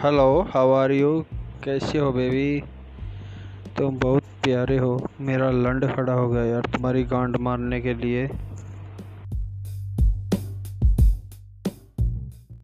Hello how are you कैसे हो baby तुम बहुत प्यारे हो। मेरा लंड खड़ा हो गया यार तुम्हारी गांड मारने के लिए।